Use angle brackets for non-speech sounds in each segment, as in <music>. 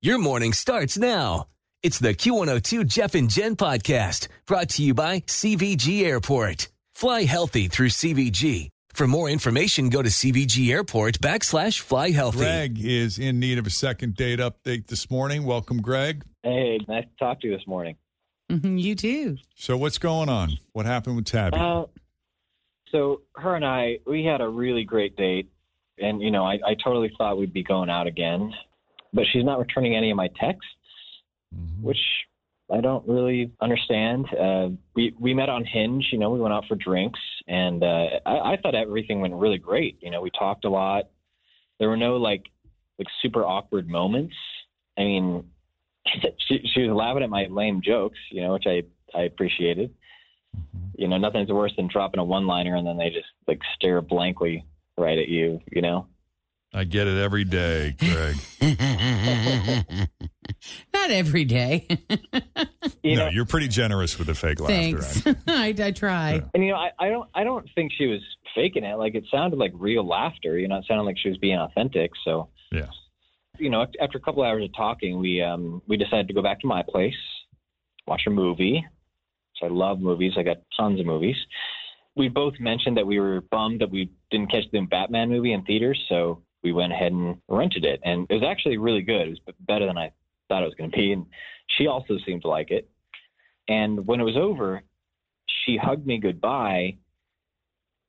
Your morning starts now. It's the Q102 Jeff and Jen podcast brought to you by CVG Airport. Fly healthy through CVG. For more information, go to CVG Airport backslash fly healthy. Greg is in need of a second date update this morning. Welcome, Greg. Hey, nice to talk to you this morning. Mhm, you too. So, what's going on? What happened with Tabby? Uh, so her and I, we had a really great date, and you know, I, I totally thought we'd be going out again, but she's not returning any of my texts, Mhm. which I don't really understand. Uh, we we met on Hinge, you know, we went out for drinks, and uh, I, I thought everything went really great. You know, we talked a lot. There were no like like super awkward moments. I mean, <laughs> she she was laughing at my lame jokes, you know, which I I appreciated. You know, nothing's worse than dropping a one liner and then they just like stare blankly right at you, you know? I get it every day, Greg. <laughs> Not every day. You no, know, you're pretty generous with the fake laughter. Thanks. <laughs> I, I try. Yeah. and you know, I, I don't I don't think she was faking it. Like it sounded like real laughter, you know, it sounded like she was being authentic. So Yeah. you know, after a couple hours of talking, we um we decided to go back to my place, watch a movie. So I love movies. I got tons of movies. We both mentioned that we were bummed that we didn't catch the Batman movie in theaters, so we went ahead and rented it, and it was actually really good. It was better than I thought it was going to be, and she also seemed to like it. And when it was over, she hugged me goodbye.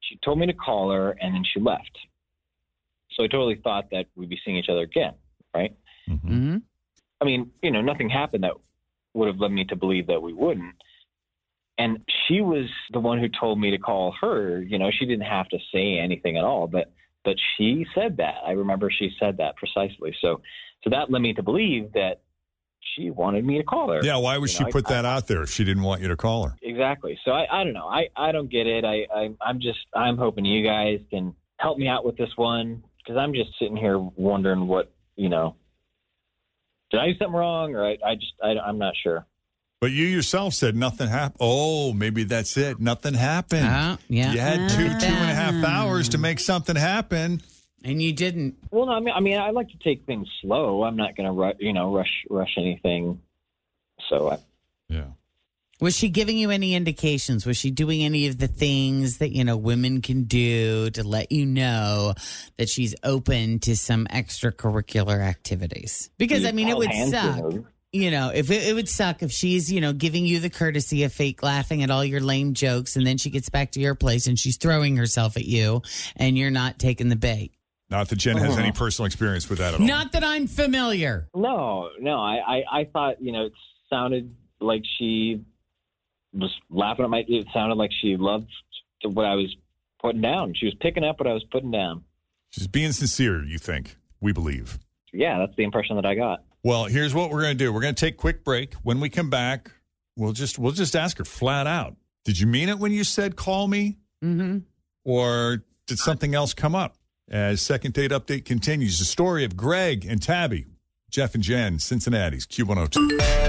She told me to call her, and then she left. So I totally thought that we'd be seeing each other again, right? Mhm. hmm I mean, you know, nothing happened that would have led me to believe that we wouldn't. And she was the one who told me to call her. You know, she didn't have to say anything at all, but but she said that. I remember she said that precisely. So so that led me to believe that she wanted me to call her. Yeah, why would You she know, I- put that I- out there if she didn't want you to call her? Exactly. So I, I don't know. I, I don't get it. I, I I'm just I'm hoping you guys can help me out with this one because I'm just sitting here wondering what you know. Did I do something wrong, or I, I just I, I'm not sure. But you yourself said nothing happened. Oh, maybe that's it. Nothing happened. Oh, yeah. You had two, two and a half hours to make something happen. And you didn't. Well, no, I mean I mean I like to take things slow. I'm not going to ru- you know rush rush anything. So I, Yeah. Was she giving you any indications? Was she doing any of the things that, you know, women can do to let you know that she's open to some extracurricular activities? Because, I mean, it would suck. removed. You know, if it, it would suck if she's, you know, giving you the courtesy of fake laughing at all your lame jokes and then she gets back to your place and she's throwing herself at you and you're not taking the bait. Not that Jen has Uh-huh. any personal experience with that at all. Not that I'm familiar. No, no. I, I, I thought, you know, it sounded like she was laughing at my. It sounded like she loved what I was putting down. She was picking up what I was putting down. She's being sincere, you think. We believe. Yeah, that's the impression that I got. Well, here's what we're going to do. We're going to take a quick break. When we come back, we'll just we'll just ask her flat out. Did you mean it when you said call me Mm-hmm. or did something else come up? As second date update continues, the story of Greg and Tabby, Jeff and Jen, Cincinnati's Q102.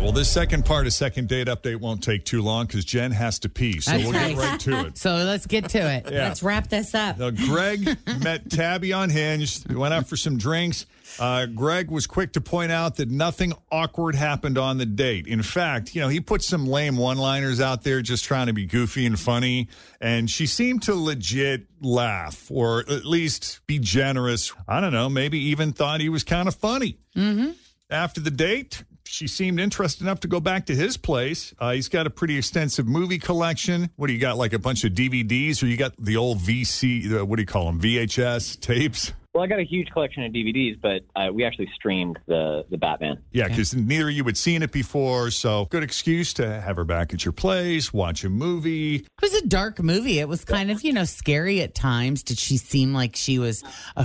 Right. Well, this second part of second date update won't take too long because Jen has to pee. So That's we'll right. get right to it. <laughs> So let's get to it. Yeah. Let's wrap this up. Now, Greg <laughs> met Tabby on Hinge, went out for some drinks. Uh, Greg was quick to point out that nothing awkward happened on the date. In fact, you know, he put some lame one liners out there just trying to be goofy and funny. And she seemed to legit laugh or at least be generous. I don't know, maybe even thought he was kind of funny. Mm-hmm. After the date, she seemed interested enough to go back to his place. Uh, he's got a pretty extensive movie collection. What do you got? Like a bunch of DVDs, or you got the old VC? Uh, what do you call them? VHS tapes? Well, I got a huge collection of DVDs, but uh, we actually streamed the the Batman. Yeah, because neither of you had seen it before, so good excuse to have her back at your place, watch a movie. It was a dark movie. It was kind of, you know, scary at times. Did she seem like she was a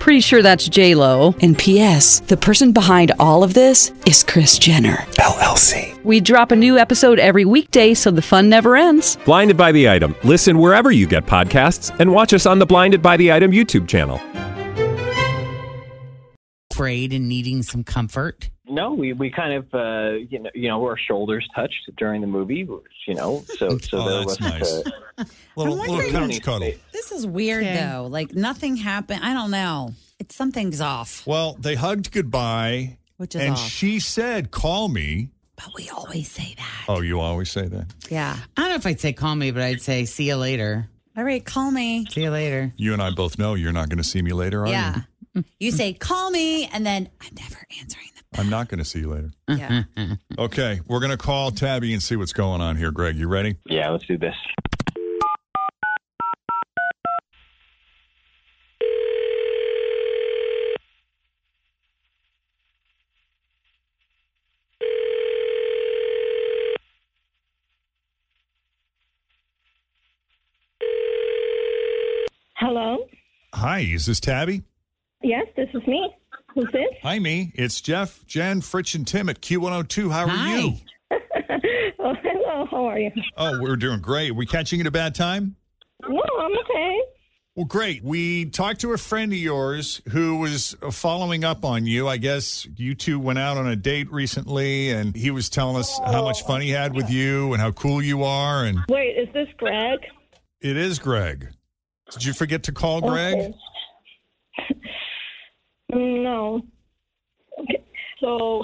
Pretty sure that's J Lo. And P.S. The person behind all of this is Kris Jenner. LLC. We drop a new episode every weekday, so the fun never ends. Blinded by the item. Listen wherever you get podcasts, and watch us on the Blinded by the Item YouTube channel. afraid and needing some comfort. No, we, we kind of uh, you know you know our shoulders touched during the movie, you know, so <laughs> so Oh, there that's was nice. uh, <laughs> Little, little couch cuddle. This is weird Okay. though. Like nothing happened. I don't know. It's something's off. Well, they hugged goodbye, Which is and off. she said, "Call me." But we always say that. Oh, you always say that. Yeah. I don't know if I'd say call me, but I'd say see you later. All right, call me. See you later. You and I both know you're not going to see me later, are Yeah. you? You say call me, and then I'm never answering them. I'm not going to see you later. Yeah. Okay, we're going to call Tabby and see what's going on here. Greg, you ready? yeah, let's do this. Hello. Hi, is this Tabby? Yes, this is me. Who's this? Hi, me. It's Jeff, Jen, Fritch, and Tim at Q102. How are Hi. <laughs> you? oh, hello. How are you? Oh, we're doing great. we catching it at a bad time? No, I'm okay. Well, great. We talked to a friend of yours who was following up on you. I guess you two went out on a date recently, and he was telling us how much fun he had with you and how cool you are. And Wait, is this Greg? it is Greg. Did you forget to call Greg? Okay. <laughs> no. Okay. So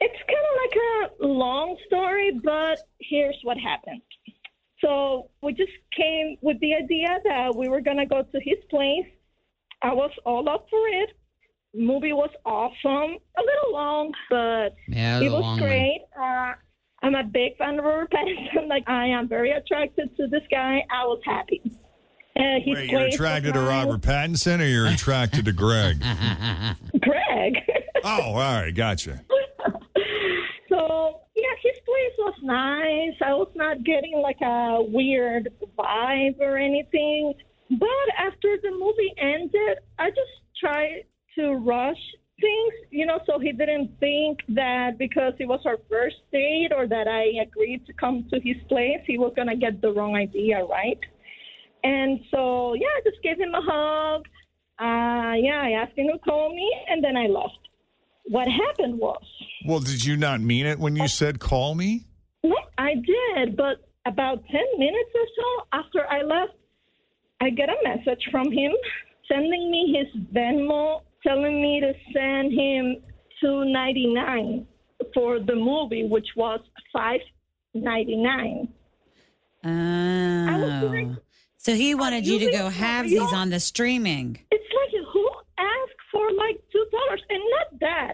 it's kind of like a long story, but here's what happened. So we just came with the idea that we were gonna go to his place. I was all up for it. Movie was awesome. A little long, but Yeah, it was great. Uh, I'm a big fan of Robert Pattinson. <laughs> Like I am very attracted to this guy. I was happy. Uh, his Wait, you're attracted to. Robert Pattinson or you're attracted to Greg? <laughs> Greg. Oh, all right. Gotcha. <laughs> so yeah, his place was nice. I was not getting like a weird vibe or anything. But after the movie ended, I just tried to rush things, you know, so he didn't think that because it was our first date or that I agreed to come to his place, he was gonna get the wrong idea, right? And so yeah, I just gave him a hug. Uh, yeah, I asked him to call me, and then I left. What happened was, Well, did you not mean it when you said call me? no, I did, but about 10 minutes or so after I left, I get a message from him sending me his Venmo, telling me to send him 299 for the movie, which was 599. Oh. So he wanted you to go have these on the streaming. It's like who asked for like two dollars and not that.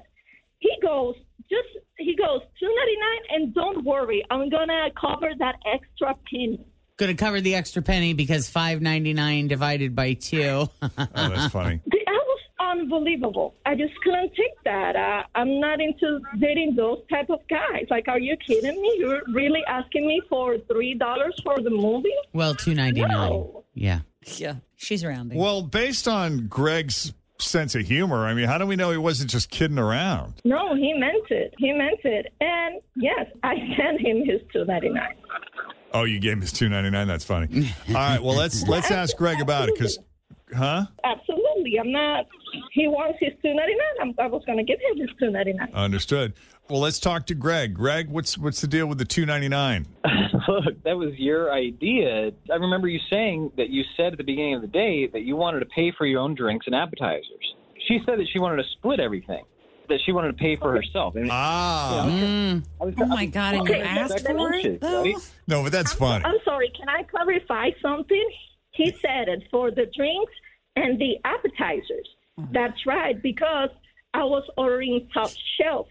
He goes just he goes two ninety nine and don't worry, I'm gonna cover that extra penny. Going to cover the extra penny because five ninety nine divided by two. Oh, that's funny. <laughs> The- I was unbelievable. I just couldn't take that. Uh, I'm not into dating those type of guys. Like, are you kidding me? You're really asking me for three dollars for the movie? Well, two ninety nine. No. Yeah. Yeah, she's rounding. Well, based on Greg's sense of humor, I mean, how do we know he wasn't just kidding around? No, he meant it. He meant it. And yes, I sent him his two ninety nine. Oh, you gave him his two ninety nine. That's funny. All right, well let's let's ask Greg about it because, huh? Absolutely. I'm not. He wants his two ninety nine. I was going to give him his two ninety nine. Understood. Well, let's talk to Greg. Greg, what's what's the deal with the two ninety nine? <laughs> Look, that was your idea. I remember you saying that you said at the beginning of the day that you wanted to pay for your own drinks and appetizers. She said that she wanted to split everything, that she wanted to pay for herself. And, Ah. you know, I was- oh my God! And you Okay, asked for it, though. No, but that's funny. I'm sorry. Can I clarify something? He said it for the drinks and the appetizers. Mm-hmm. That's right, because I was ordering top shelf,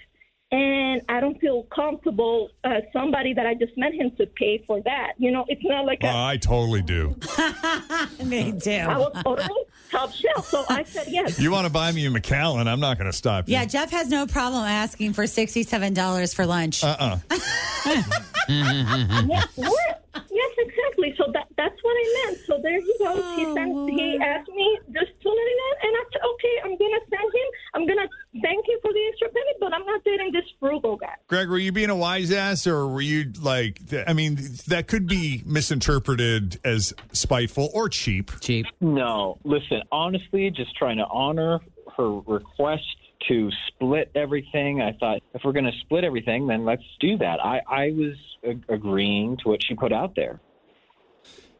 and I don't feel comfortable. Uh, somebody that I just met him to pay for that. You know, it's not like Oh, a, I totally do. <laughs> Me too. I was ordering top shelf, so I said yes. You want to buy me a Macallan? I'm not going to stop you. Yeah, Jeff has no problem asking for sixty-seven dollars for lunch. Uh uh <laughs> yes, what? yes, exactly. So that that's what I meant. So there he goes. he Oh, sent. He asked me just two ninety nine, and I said, okay, I'm gonna send him. I'm gonna thank him for the extra penny, but I'm not dating this frugal guy. Greg, were you being a wise ass or were you like, I mean, that could be misinterpreted as spiteful or cheap. Cheap. No, listen, honestly, just trying to honor her request to split everything. I thought if we're going to split everything, then let's do that. I, I was ag- agreeing to what she put out there.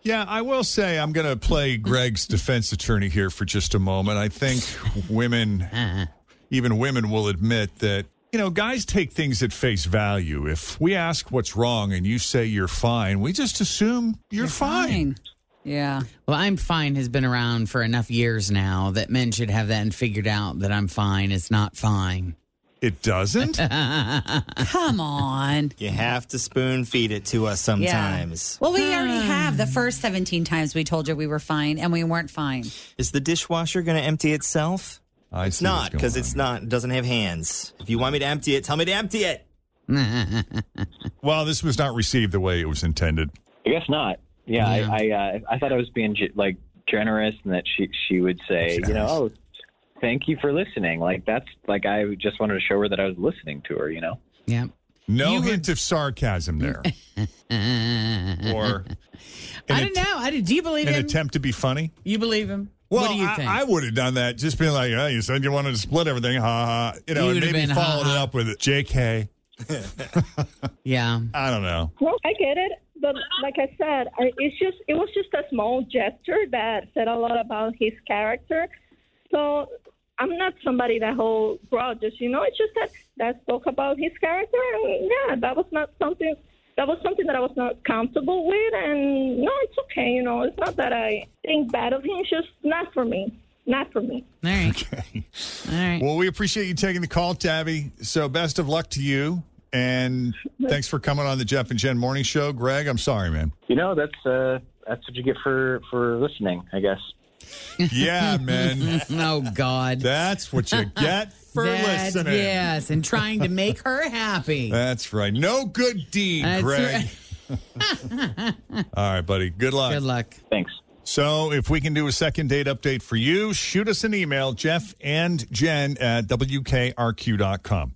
Yeah, I will say I'm going to play Greg's defense attorney here for just a moment. I think women, <laughs> uh-huh. even women, will admit that, you know, guys take things at face value. If we ask what's wrong and you say you're fine, we just assume you're, fine. Yeah. Well, I'm fine has been around for enough years now that men should have that and figured out that I'm fine is not fine. It doesn't? <laughs> Come on. You have to spoon feed it to us sometimes. Well, we already hmm. have the first 17 times we told you we were fine and we weren't fine. Is the dishwasher going to empty itself? I it's see not because it's not. It doesn't have hands. If you want me to empty it, tell me to empty it. <laughs> Well, this was not received the way it was intended. I guess not. Yeah, Yeah. I I, uh, I thought I was being like generous, and that she she would say, you know, oh, thank you for listening. Like that's like I just wanted to show her that I was listening to her. You know. yeah. No You were- hint of sarcasm there. <laughs> or I don't know. I did, do you believe an him? attempt to be funny. you believe him? Well, what do you I, think? I would have done that. Just being like, oh, you said you wanted to split everything. Ha ha. You know, You and would've maybe been, followed ha, it ha. up with it. JK. <laughs> <laughs> yeah. I don't know. Well, I get it, but like I said, I, it's just it was just a small gesture that said a lot about his character. So I'm not somebody that holds grudges, you know. It's just that that spoke about his character, and yeah, that was not something. That was something that I was not comfortable with, and no, it's okay. You know, it's not that I think bad of him. It's just not for me. Not for me. All right. Okay. All right. Well, we appreciate you taking the call, Tabby. So best of luck to you. And <laughs> thanks for coming on the Jeff and Jen Morning Show. Greg, I'm sorry, man. You know, that's uh, that's what you get for for listening, I guess. Yeah, man. <laughs> oh God. That's what you <laughs> get for That's- listening. Yes, and trying to make her happy. <laughs> That's right. No good deed, That's Greg. right. All right, buddy. Good luck. Good luck. Thanks. So, if we can do a second date update for you, shoot us an email, Jeff and Jen at WKRQ.com.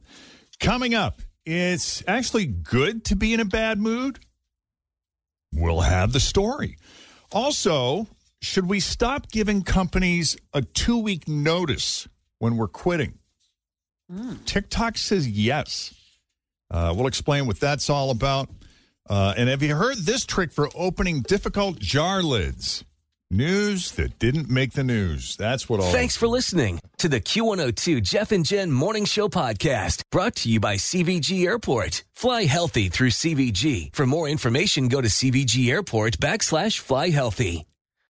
Coming up, it's actually good to be in a bad mood. We'll have the story. Also, should we stop giving companies a two week notice when we're quitting? TikTok says yes. Uh, we'll explain what that's all about. Uh, and have you heard this trick for opening difficult jar lids? News that didn't make the news. That's what all. Thanks for listening to the Q102 Jeff and Jen Morning Show podcast brought to you by CVG Airport. Fly healthy through CVG. For more information, go to CVG Airport backslash fly healthy.